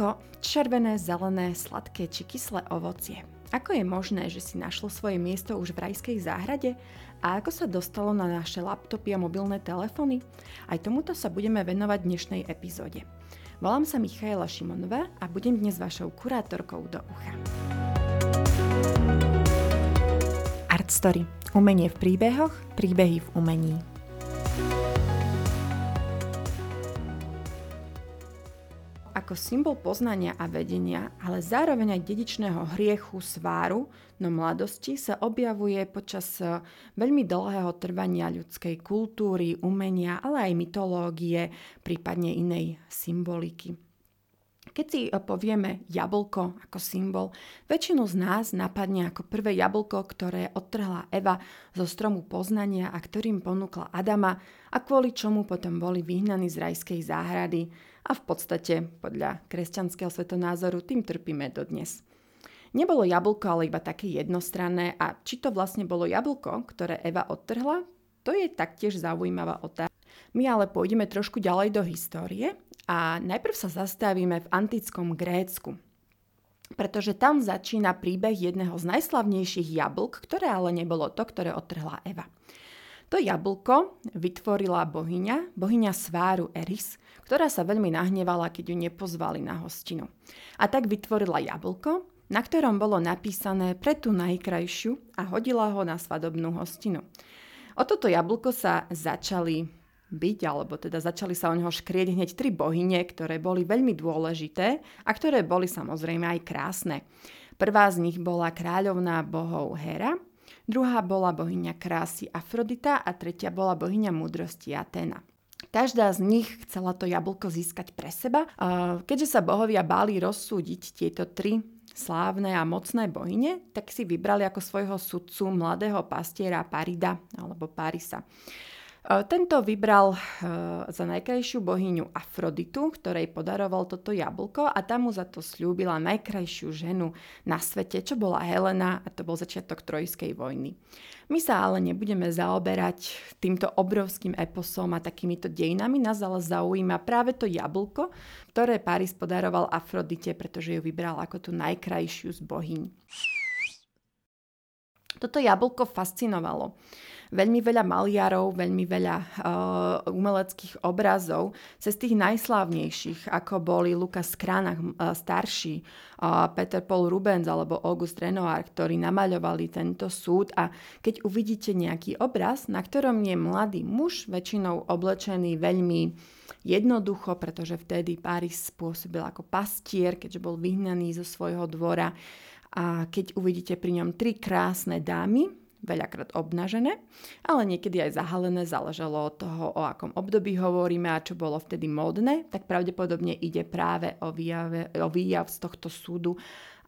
Jablko, červené, zelené, sladké či kyslé ovocie. Ako je možné, že si našlo svoje miesto už v rajskej záhrade? A ako sa dostalo na naše laptopy a mobilné telefóny? Aj tomuto sa budeme venovať v dnešnej epizóde. Volám sa Michaela Šimonová a budem dnes vašou kurátorkou do ucha. Art Story. Umenie v príbehoch, príbehy v umení. Ako symbol poznania a vedenia, ale zároveň aj dedičného hriechu, sváru, no mladosti sa objavuje počas e, veľmi dlhého trvania ľudskej kultúry, umenia, ale aj mytológie, prípadne inej symboliky. Keď si e, povieme jablko ako symbol, väčšinu z nás napadne ako prvé jablko, ktoré odtrhla Eva zo stromu poznania a ktorým ponúkla Adama a kvôli čomu potom boli vyhnaní z rajskej záhrady a v podstate podľa kresťanského svetonázoru tým trpíme dodnes. Nebolo jablko ale iba také jednostranné a či to vlastne bolo jablko, ktoré Eva odtrhla, to je taktiež zaujímavá otázka. My ale pôjdeme trošku ďalej do histórie a najprv sa zastavíme v antickom Grécku. Pretože tam začína príbeh jedného z najslavnejších jablk, ktoré ale nebolo to, ktoré odtrhla Eva. To jablko vytvorila bohyňa, bohyňa sváru Eris, ktorá sa veľmi nahnevala, keď ju nepozvali na hostinu. A tak vytvorila jablko, na ktorom bolo napísané pre tú najkrajšiu a hodila ho na svadobnú hostinu. O toto jablko sa začali byť, alebo teda začali sa o neho škrieť hneď tri bohyne, ktoré boli veľmi dôležité a ktoré boli samozrejme aj krásne. Prvá z nich bola kráľovná bohov Hera, druhá bola bohyňa krásy Afrodita a tretia bola bohyňa múdrosti Atena. Každá z nich chcela to jablko získať pre seba. Keďže sa bohovia báli rozsúdiť tieto tri slávne a mocné bohyne, tak si vybrali ako svojho sudcu mladého pastiera Parida alebo Parisa. E, tento vybral e, za najkrajšiu bohyňu Afroditu, ktorej podaroval toto jablko a tam mu za to slúbila najkrajšiu ženu na svete, čo bola Helena a to bol začiatok Trojskej vojny. My sa ale nebudeme zaoberať týmto obrovským eposom a takýmito dejinami, nás ale zaujíma práve to jablko, ktoré Paris podaroval Afrodite, pretože ju vybral ako tú najkrajšiu z bohyň. Toto jablko fascinovalo veľmi veľa maliarov, veľmi veľa uh, umeleckých obrazov, cez tých najslávnejších, ako boli Lukas Kranach uh, starší, uh, Peter Paul Rubens alebo August Renoir, ktorí namaľovali tento súd a keď uvidíte nejaký obraz, na ktorom je mladý muž, väčšinou oblečený veľmi jednoducho, pretože vtedy Paris spôsobil ako pastier, keďže bol vyhnaný zo svojho dvora. A keď uvidíte pri ňom tri krásne dámy, veľakrát obnažené, ale niekedy aj zahalené, záležalo od toho, o akom období hovoríme a čo bolo vtedy módne, tak pravdepodobne ide práve o, výjave, o výjav z tohto súdu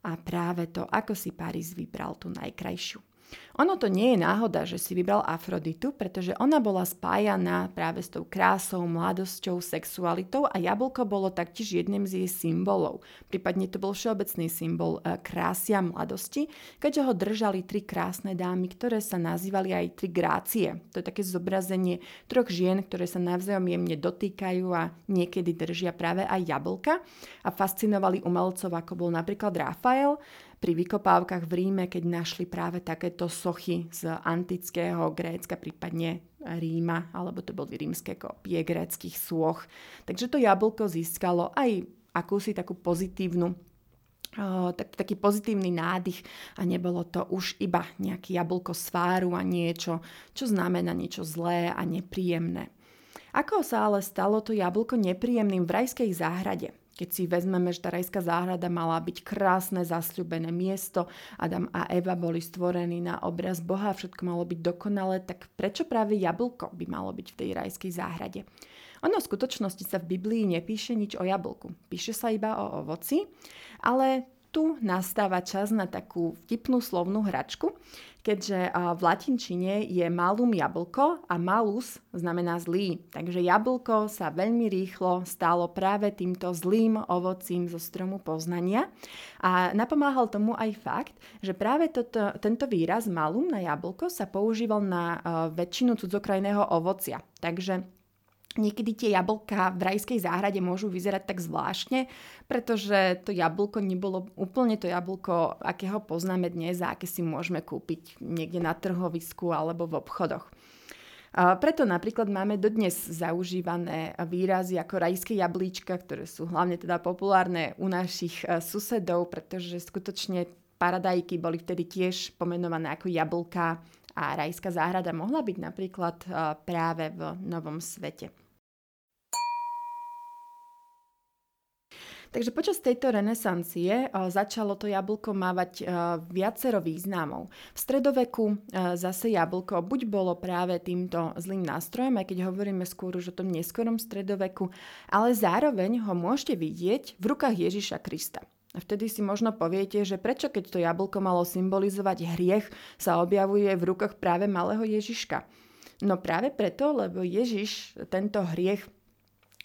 a práve to, ako si Paris vybral tú najkrajšiu. Ono to nie je náhoda, že si vybral Afroditu, pretože ona bola spájaná práve s tou krásou, mladosťou, sexualitou a jablko bolo taktiež jedným z jej symbolov. Prípadne to bol všeobecný symbol e, krásy a mladosti, keďže ho držali tri krásne dámy, ktoré sa nazývali aj tri grácie. To je také zobrazenie troch žien, ktoré sa navzájom jemne dotýkajú a niekedy držia práve aj jablka a fascinovali umelcov, ako bol napríklad Rafael, pri vykopávkach v Ríme, keď našli práve takéto sochy z antického Grécka, prípadne Ríma, alebo to boli rímske kopie gréckých sôch. Takže to jablko získalo aj akúsi takú pozitívnu tak, taký pozitívny nádych a nebolo to už iba nejaký jablko sváru a niečo, čo znamená niečo zlé a nepríjemné. Ako sa ale stalo to jablko nepríjemným v rajskej záhrade? Keď si vezmeme, že tá rajská záhrada mala byť krásne, zasľubené miesto, Adam a Eva boli stvorení na obraz Boha, všetko malo byť dokonalé, tak prečo práve jablko by malo byť v tej rajskej záhrade? Ono v skutočnosti sa v Biblii nepíše nič o jablku. Píše sa iba o ovoci, ale tu nastáva čas na takú vtipnú slovnú hračku, keďže v latinčine je malum jablko a malus znamená zlý. Takže jablko sa veľmi rýchlo stalo práve týmto zlým ovocím zo stromu poznania. A napomáhal tomu aj fakt, že práve toto, tento výraz malum na jablko sa používal na väčšinu cudzokrajného ovocia. Takže Niekedy tie jablka v rajskej záhrade môžu vyzerať tak zvláštne, pretože to jablko nebolo úplne to jablko, akého poznáme dnes a aké si môžeme kúpiť niekde na trhovisku alebo v obchodoch. Preto napríklad máme dodnes zaužívané výrazy ako rajské jablíčka, ktoré sú hlavne teda populárne u našich e, susedov, pretože skutočne paradajky boli vtedy tiež pomenované ako jablka a rajská záhrada mohla byť napríklad e, práve v Novom svete. Takže počas tejto renesancie začalo to jablko mávať viacero významov. V stredoveku zase jablko buď bolo práve týmto zlým nástrojom, aj keď hovoríme skôr už o tom neskorom stredoveku, ale zároveň ho môžete vidieť v rukách Ježiša Krista. A vtedy si možno poviete, že prečo keď to jablko malo symbolizovať hriech, sa objavuje v rukách práve malého Ježiška. No práve preto, lebo Ježiš tento hriech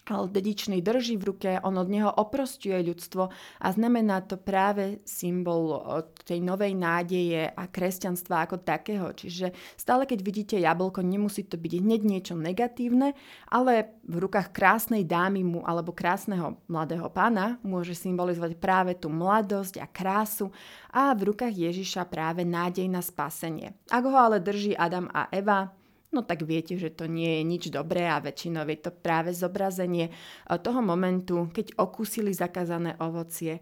dedičný drží v ruke, on od neho oprostuje ľudstvo a znamená to práve symbol tej novej nádeje a kresťanstva ako takého. Čiže stále keď vidíte jablko, nemusí to byť hneď niečo negatívne, ale v rukách krásnej dámy mu alebo krásneho mladého pána môže symbolizovať práve tú mladosť a krásu a v rukách Ježiša práve nádej na spasenie. Ak ho ale drží Adam a Eva, no tak viete, že to nie je nič dobré a väčšinou je to práve zobrazenie eh, toho momentu, keď okúsili zakázané ovocie.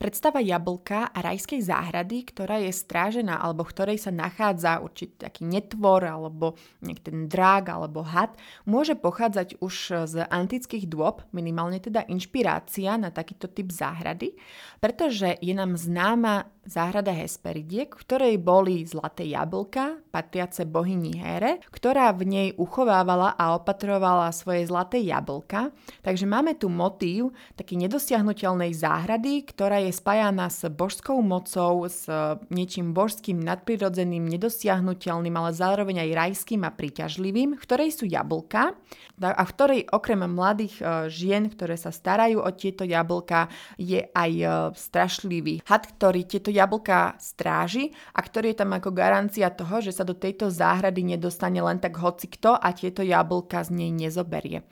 Predstava jablka a rajskej záhrady, ktorá je strážená alebo v ktorej sa nachádza určitý taký netvor alebo ten drák alebo had, môže pochádzať už z antických dôb, minimálne teda inšpirácia na takýto typ záhrady, pretože je nám známa záhrada Hesperidiek, v ktorej boli zlaté jablka, patriace bohyni Here, ktorá v nej uchovávala a opatrovala svoje zlaté jablka. Takže máme tu motív taký nedosiahnutelnej záhrady, ktorá je spájaná s božskou mocou, s niečím božským, nadprirodzeným, nedosiahnutelným, ale zároveň aj rajským a príťažlivým, v ktorej sú jablka a v ktorej okrem mladých e, žien, ktoré sa starajú o tieto jablka, je aj e, strašlivý had, ktorý tieto jablka stráži a ktorý je tam ako garancia toho, že sa do tejto záhrady nedostane len tak hocikto a tieto jablka z nej nezoberie.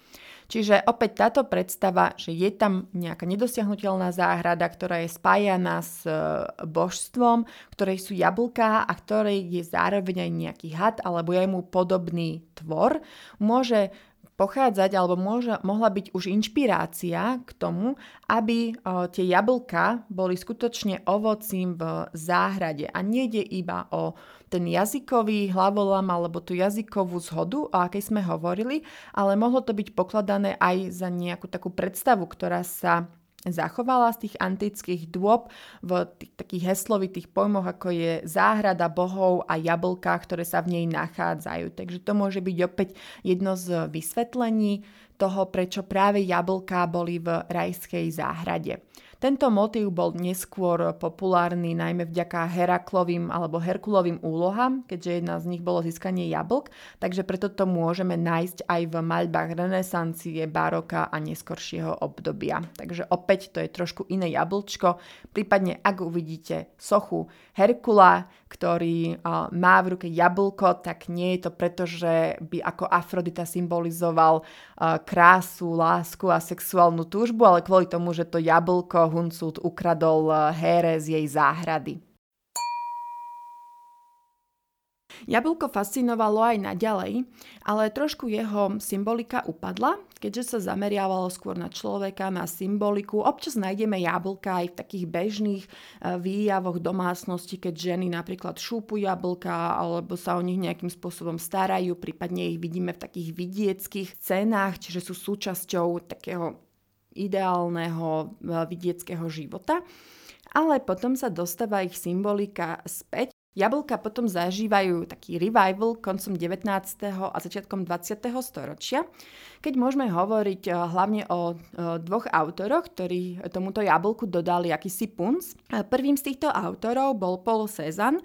Čiže opäť táto predstava, že je tam nejaká nedosiahnutelná záhrada, ktorá je spájaná s e, božstvom, ktorej sú jablká a ktorej je zároveň aj nejaký had alebo je mu podobný tvor, môže pochádzať alebo môže, mohla byť už inšpirácia k tomu, aby o, tie jablka boli skutočne ovocím v záhrade. A nejde iba o ten jazykový hlavolam alebo tú jazykovú zhodu, o akej sme hovorili, ale mohlo to byť pokladané aj za nejakú takú predstavu, ktorá sa zachovala z tých antických dôb v tých takých heslovitých pojmoch, ako je záhrada bohov a jablka, ktoré sa v nej nachádzajú. Takže to môže byť opäť jedno z vysvetlení toho, prečo práve jablká boli v rajskej záhrade. Tento motív bol neskôr populárny najmä vďaka Heraklovým alebo Herkulovým úlohám, keďže jedna z nich bolo získanie jablk, takže preto to môžeme nájsť aj v maľbách renesancie, baroka a neskoršieho obdobia. Takže opäť to je trošku iné jablčko, prípadne ak uvidíte sochu Herkula, ktorý má v ruke jablko, tak nie je to preto, že by ako Afrodita symbolizoval krásu, lásku a sexuálnu túžbu, ale kvôli tomu, že to jablko Huncút ukradol eh, Here z jej záhrady. Jablko fascinovalo aj naďalej, ale trošku jeho symbolika upadla, keďže sa zameriavalo skôr na človeka, na symboliku. Občas nájdeme jablka aj v takých bežných eh, výjavoch domácnosti, keď ženy napríklad šúpu jablka alebo sa o nich nejakým spôsobom starajú, prípadne ich vidíme v takých vidieckých scénách, čiže sú súčasťou takého ideálneho e, vidieckého života. Ale potom sa dostáva ich symbolika späť. Jablka potom zažívajú taký revival koncom 19. a začiatkom 20. storočia, keď môžeme hovoriť e, hlavne o e, dvoch autoroch, ktorí tomuto jablku dodali akýsi punc. Prvým z týchto autorov bol Paul Cézanne,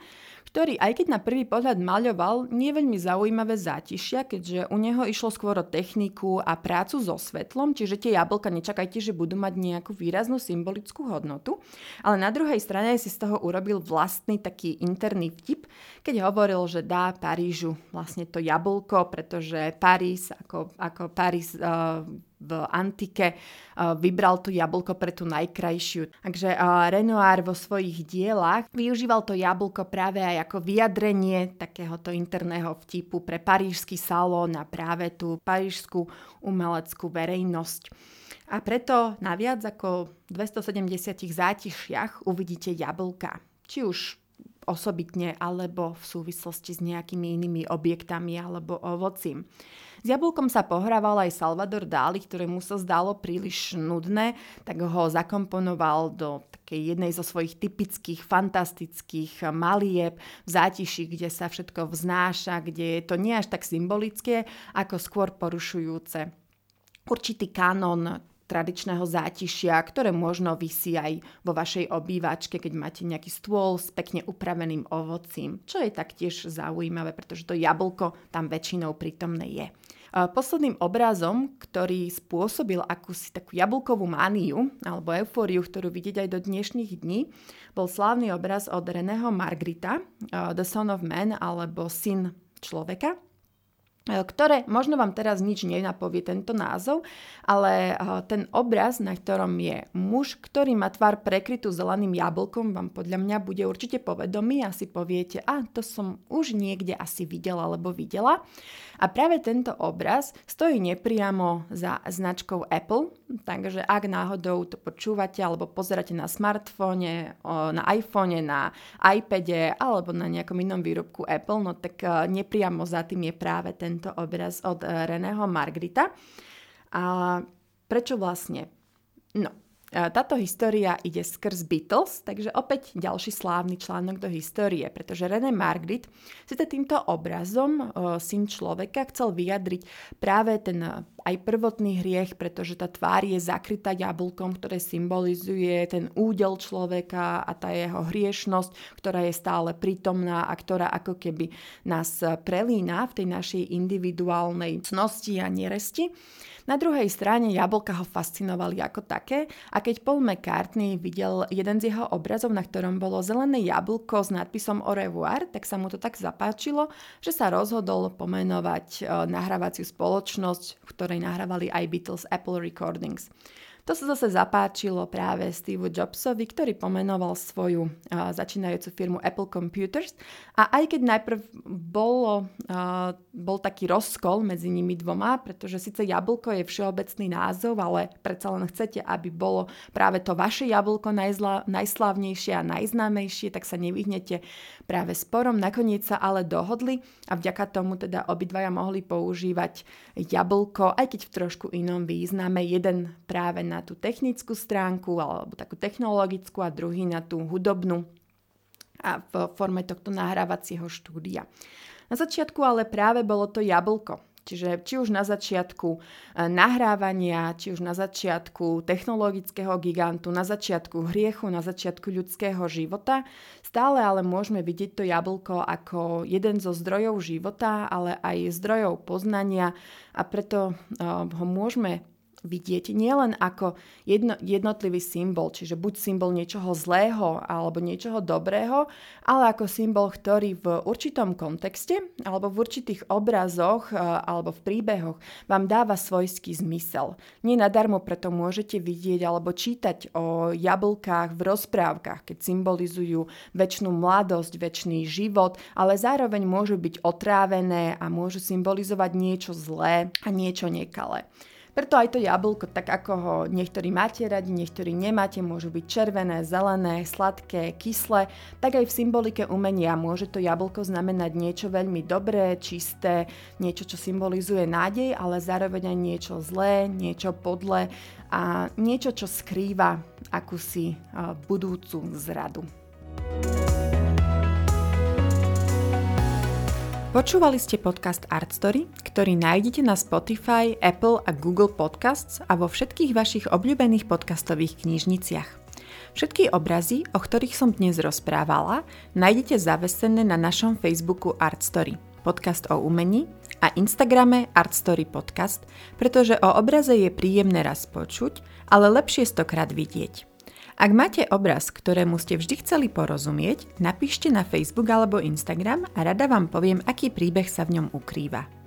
ktorý aj keď na prvý pohľad maľoval nie veľmi zaujímavé zátišia, keďže u neho išlo skôr o techniku a prácu so svetlom, čiže tie jablka nečakajte, že budú mať nejakú výraznú symbolickú hodnotu. Ale na druhej strane si z toho urobil vlastný taký interný vtip, keď hovoril, že dá Parížu vlastne to jablko, pretože Paríž ako, ako Paríž uh, v antike vybral to jablko pre tú najkrajšiu. Takže Renoir vo svojich dielach využíval to jablko práve aj ako vyjadrenie takéhoto interného vtipu pre parížský salón a práve tú parížskú umeleckú verejnosť. A preto na viac ako 270 zátišiach uvidíte jablka. Či už osobitne alebo v súvislosti s nejakými inými objektami alebo ovocím. S jablkom sa pohrával aj Salvador Dali, ktorému sa zdalo príliš nudné, tak ho zakomponoval do takej jednej zo svojich typických, fantastických malieb v zátiši, kde sa všetko vznáša, kde je to nie až tak symbolické, ako skôr porušujúce určitý kanon tradičného zátišia, ktoré možno vysí aj vo vašej obývačke, keď máte nejaký stôl s pekne upraveným ovocím, čo je taktiež zaujímavé, pretože to jablko tam väčšinou prítomné je. Posledným obrazom, ktorý spôsobil akúsi takú jablkovú mániu alebo eufóriu, ktorú vidieť aj do dnešných dní, bol slávny obraz od Reného Margrita, The Son of Man alebo Syn človeka, ktoré možno vám teraz nič nenapovie tento názov, ale e, ten obraz, na ktorom je muž, ktorý má tvár prekrytú zeleným jablkom, vám podľa mňa bude určite povedomý a si poviete, a to som už niekde asi videla alebo videla. A práve tento obraz stojí nepriamo za značkou Apple, takže ak náhodou to počúvate alebo pozeráte na smartfóne, na iPhone, na iPade alebo na nejakom inom výrobku Apple, no tak e, nepriamo za tým je práve ten tento obraz od eh, Reného Margrita. A prečo vlastne? No, táto história ide skrz Beatles, takže opäť ďalší slávny článok do histórie, pretože René Margrit si týmto obrazom uh, syn človeka chcel vyjadriť práve ten aj prvotný hriech, pretože tá tvár je zakrytá jablkom, ktoré symbolizuje ten údel človeka a tá jeho hriešnosť, ktorá je stále prítomná a ktorá ako keby nás prelína v tej našej individuálnej cnosti a neresti. Na druhej strane jablka ho fascinovali ako také a keď Paul McCartney videl jeden z jeho obrazov, na ktorom bolo zelené jablko s nadpisom Au revoir, tak sa mu to tak zapáčilo, že sa rozhodol pomenovať eh, nahrávaciu spoločnosť, v ktorej nahrávali aj Beatles Apple Recordings. To sa zase zapáčilo práve Steve Jobsovi, ktorý pomenoval svoju uh, začínajúcu firmu Apple Computers. A aj keď najprv bolo, uh, bol taký rozkol medzi nimi dvoma, pretože síce jablko je všeobecný názov, ale predsa len chcete, aby bolo práve to vaše jablko najzla, najslavnejšie a najznámejšie, tak sa nevyhnete práve sporom. Nakoniec sa ale dohodli a vďaka tomu teda obidvaja mohli používať jablko, aj keď v trošku inom význame. Jeden práve na tú technickú stránku alebo takú technologickú a druhý na tú hudobnú a v forme tohto nahrávacieho štúdia. Na začiatku ale práve bolo to jablko. Čiže či už na začiatku e, nahrávania, či už na začiatku technologického gigantu, na začiatku hriechu, na začiatku ľudského života, stále ale môžeme vidieť to jablko ako jeden zo zdrojov života, ale aj zdrojov poznania a preto e, ho môžeme vidieť nielen ako jedno, jednotlivý symbol, čiže buď symbol niečoho zlého alebo niečoho dobrého, ale ako symbol, ktorý v určitom kontexte alebo v určitých obrazoch e, alebo v príbehoch vám dáva svojský zmysel. Nie nadarmo preto môžete vidieť alebo čítať o jablkách v rozprávkach, keď symbolizujú väčšinu mladosť, väčší život, ale zároveň môžu byť otrávené a môžu symbolizovať niečo zlé a niečo nekalé. Preto aj to jablko, tak ako ho niektorí máte radi, niektorí nemáte, môžu byť červené, zelené, sladké, kyslé, tak aj v symbolike umenia môže to jablko znamenať niečo veľmi dobré, čisté, niečo, čo symbolizuje nádej, ale zároveň aj niečo zlé, niečo podlé a niečo, čo skrýva akúsi budúcu zradu. Počúvali ste podcast Art Story, ktorý nájdete na Spotify, Apple a Google Podcasts a vo všetkých vašich obľúbených podcastových knižniciach. Všetky obrazy, o ktorých som dnes rozprávala, nájdete zavesené na našom Facebooku Artstory, podcast o umení a Instagrame Artstory podcast, pretože o obraze je príjemné raz počuť, ale lepšie stokrát vidieť. Ak máte obraz, ktorému ste vždy chceli porozumieť, napíšte na Facebook alebo Instagram a rada vám poviem, aký príbeh sa v ňom ukrýva.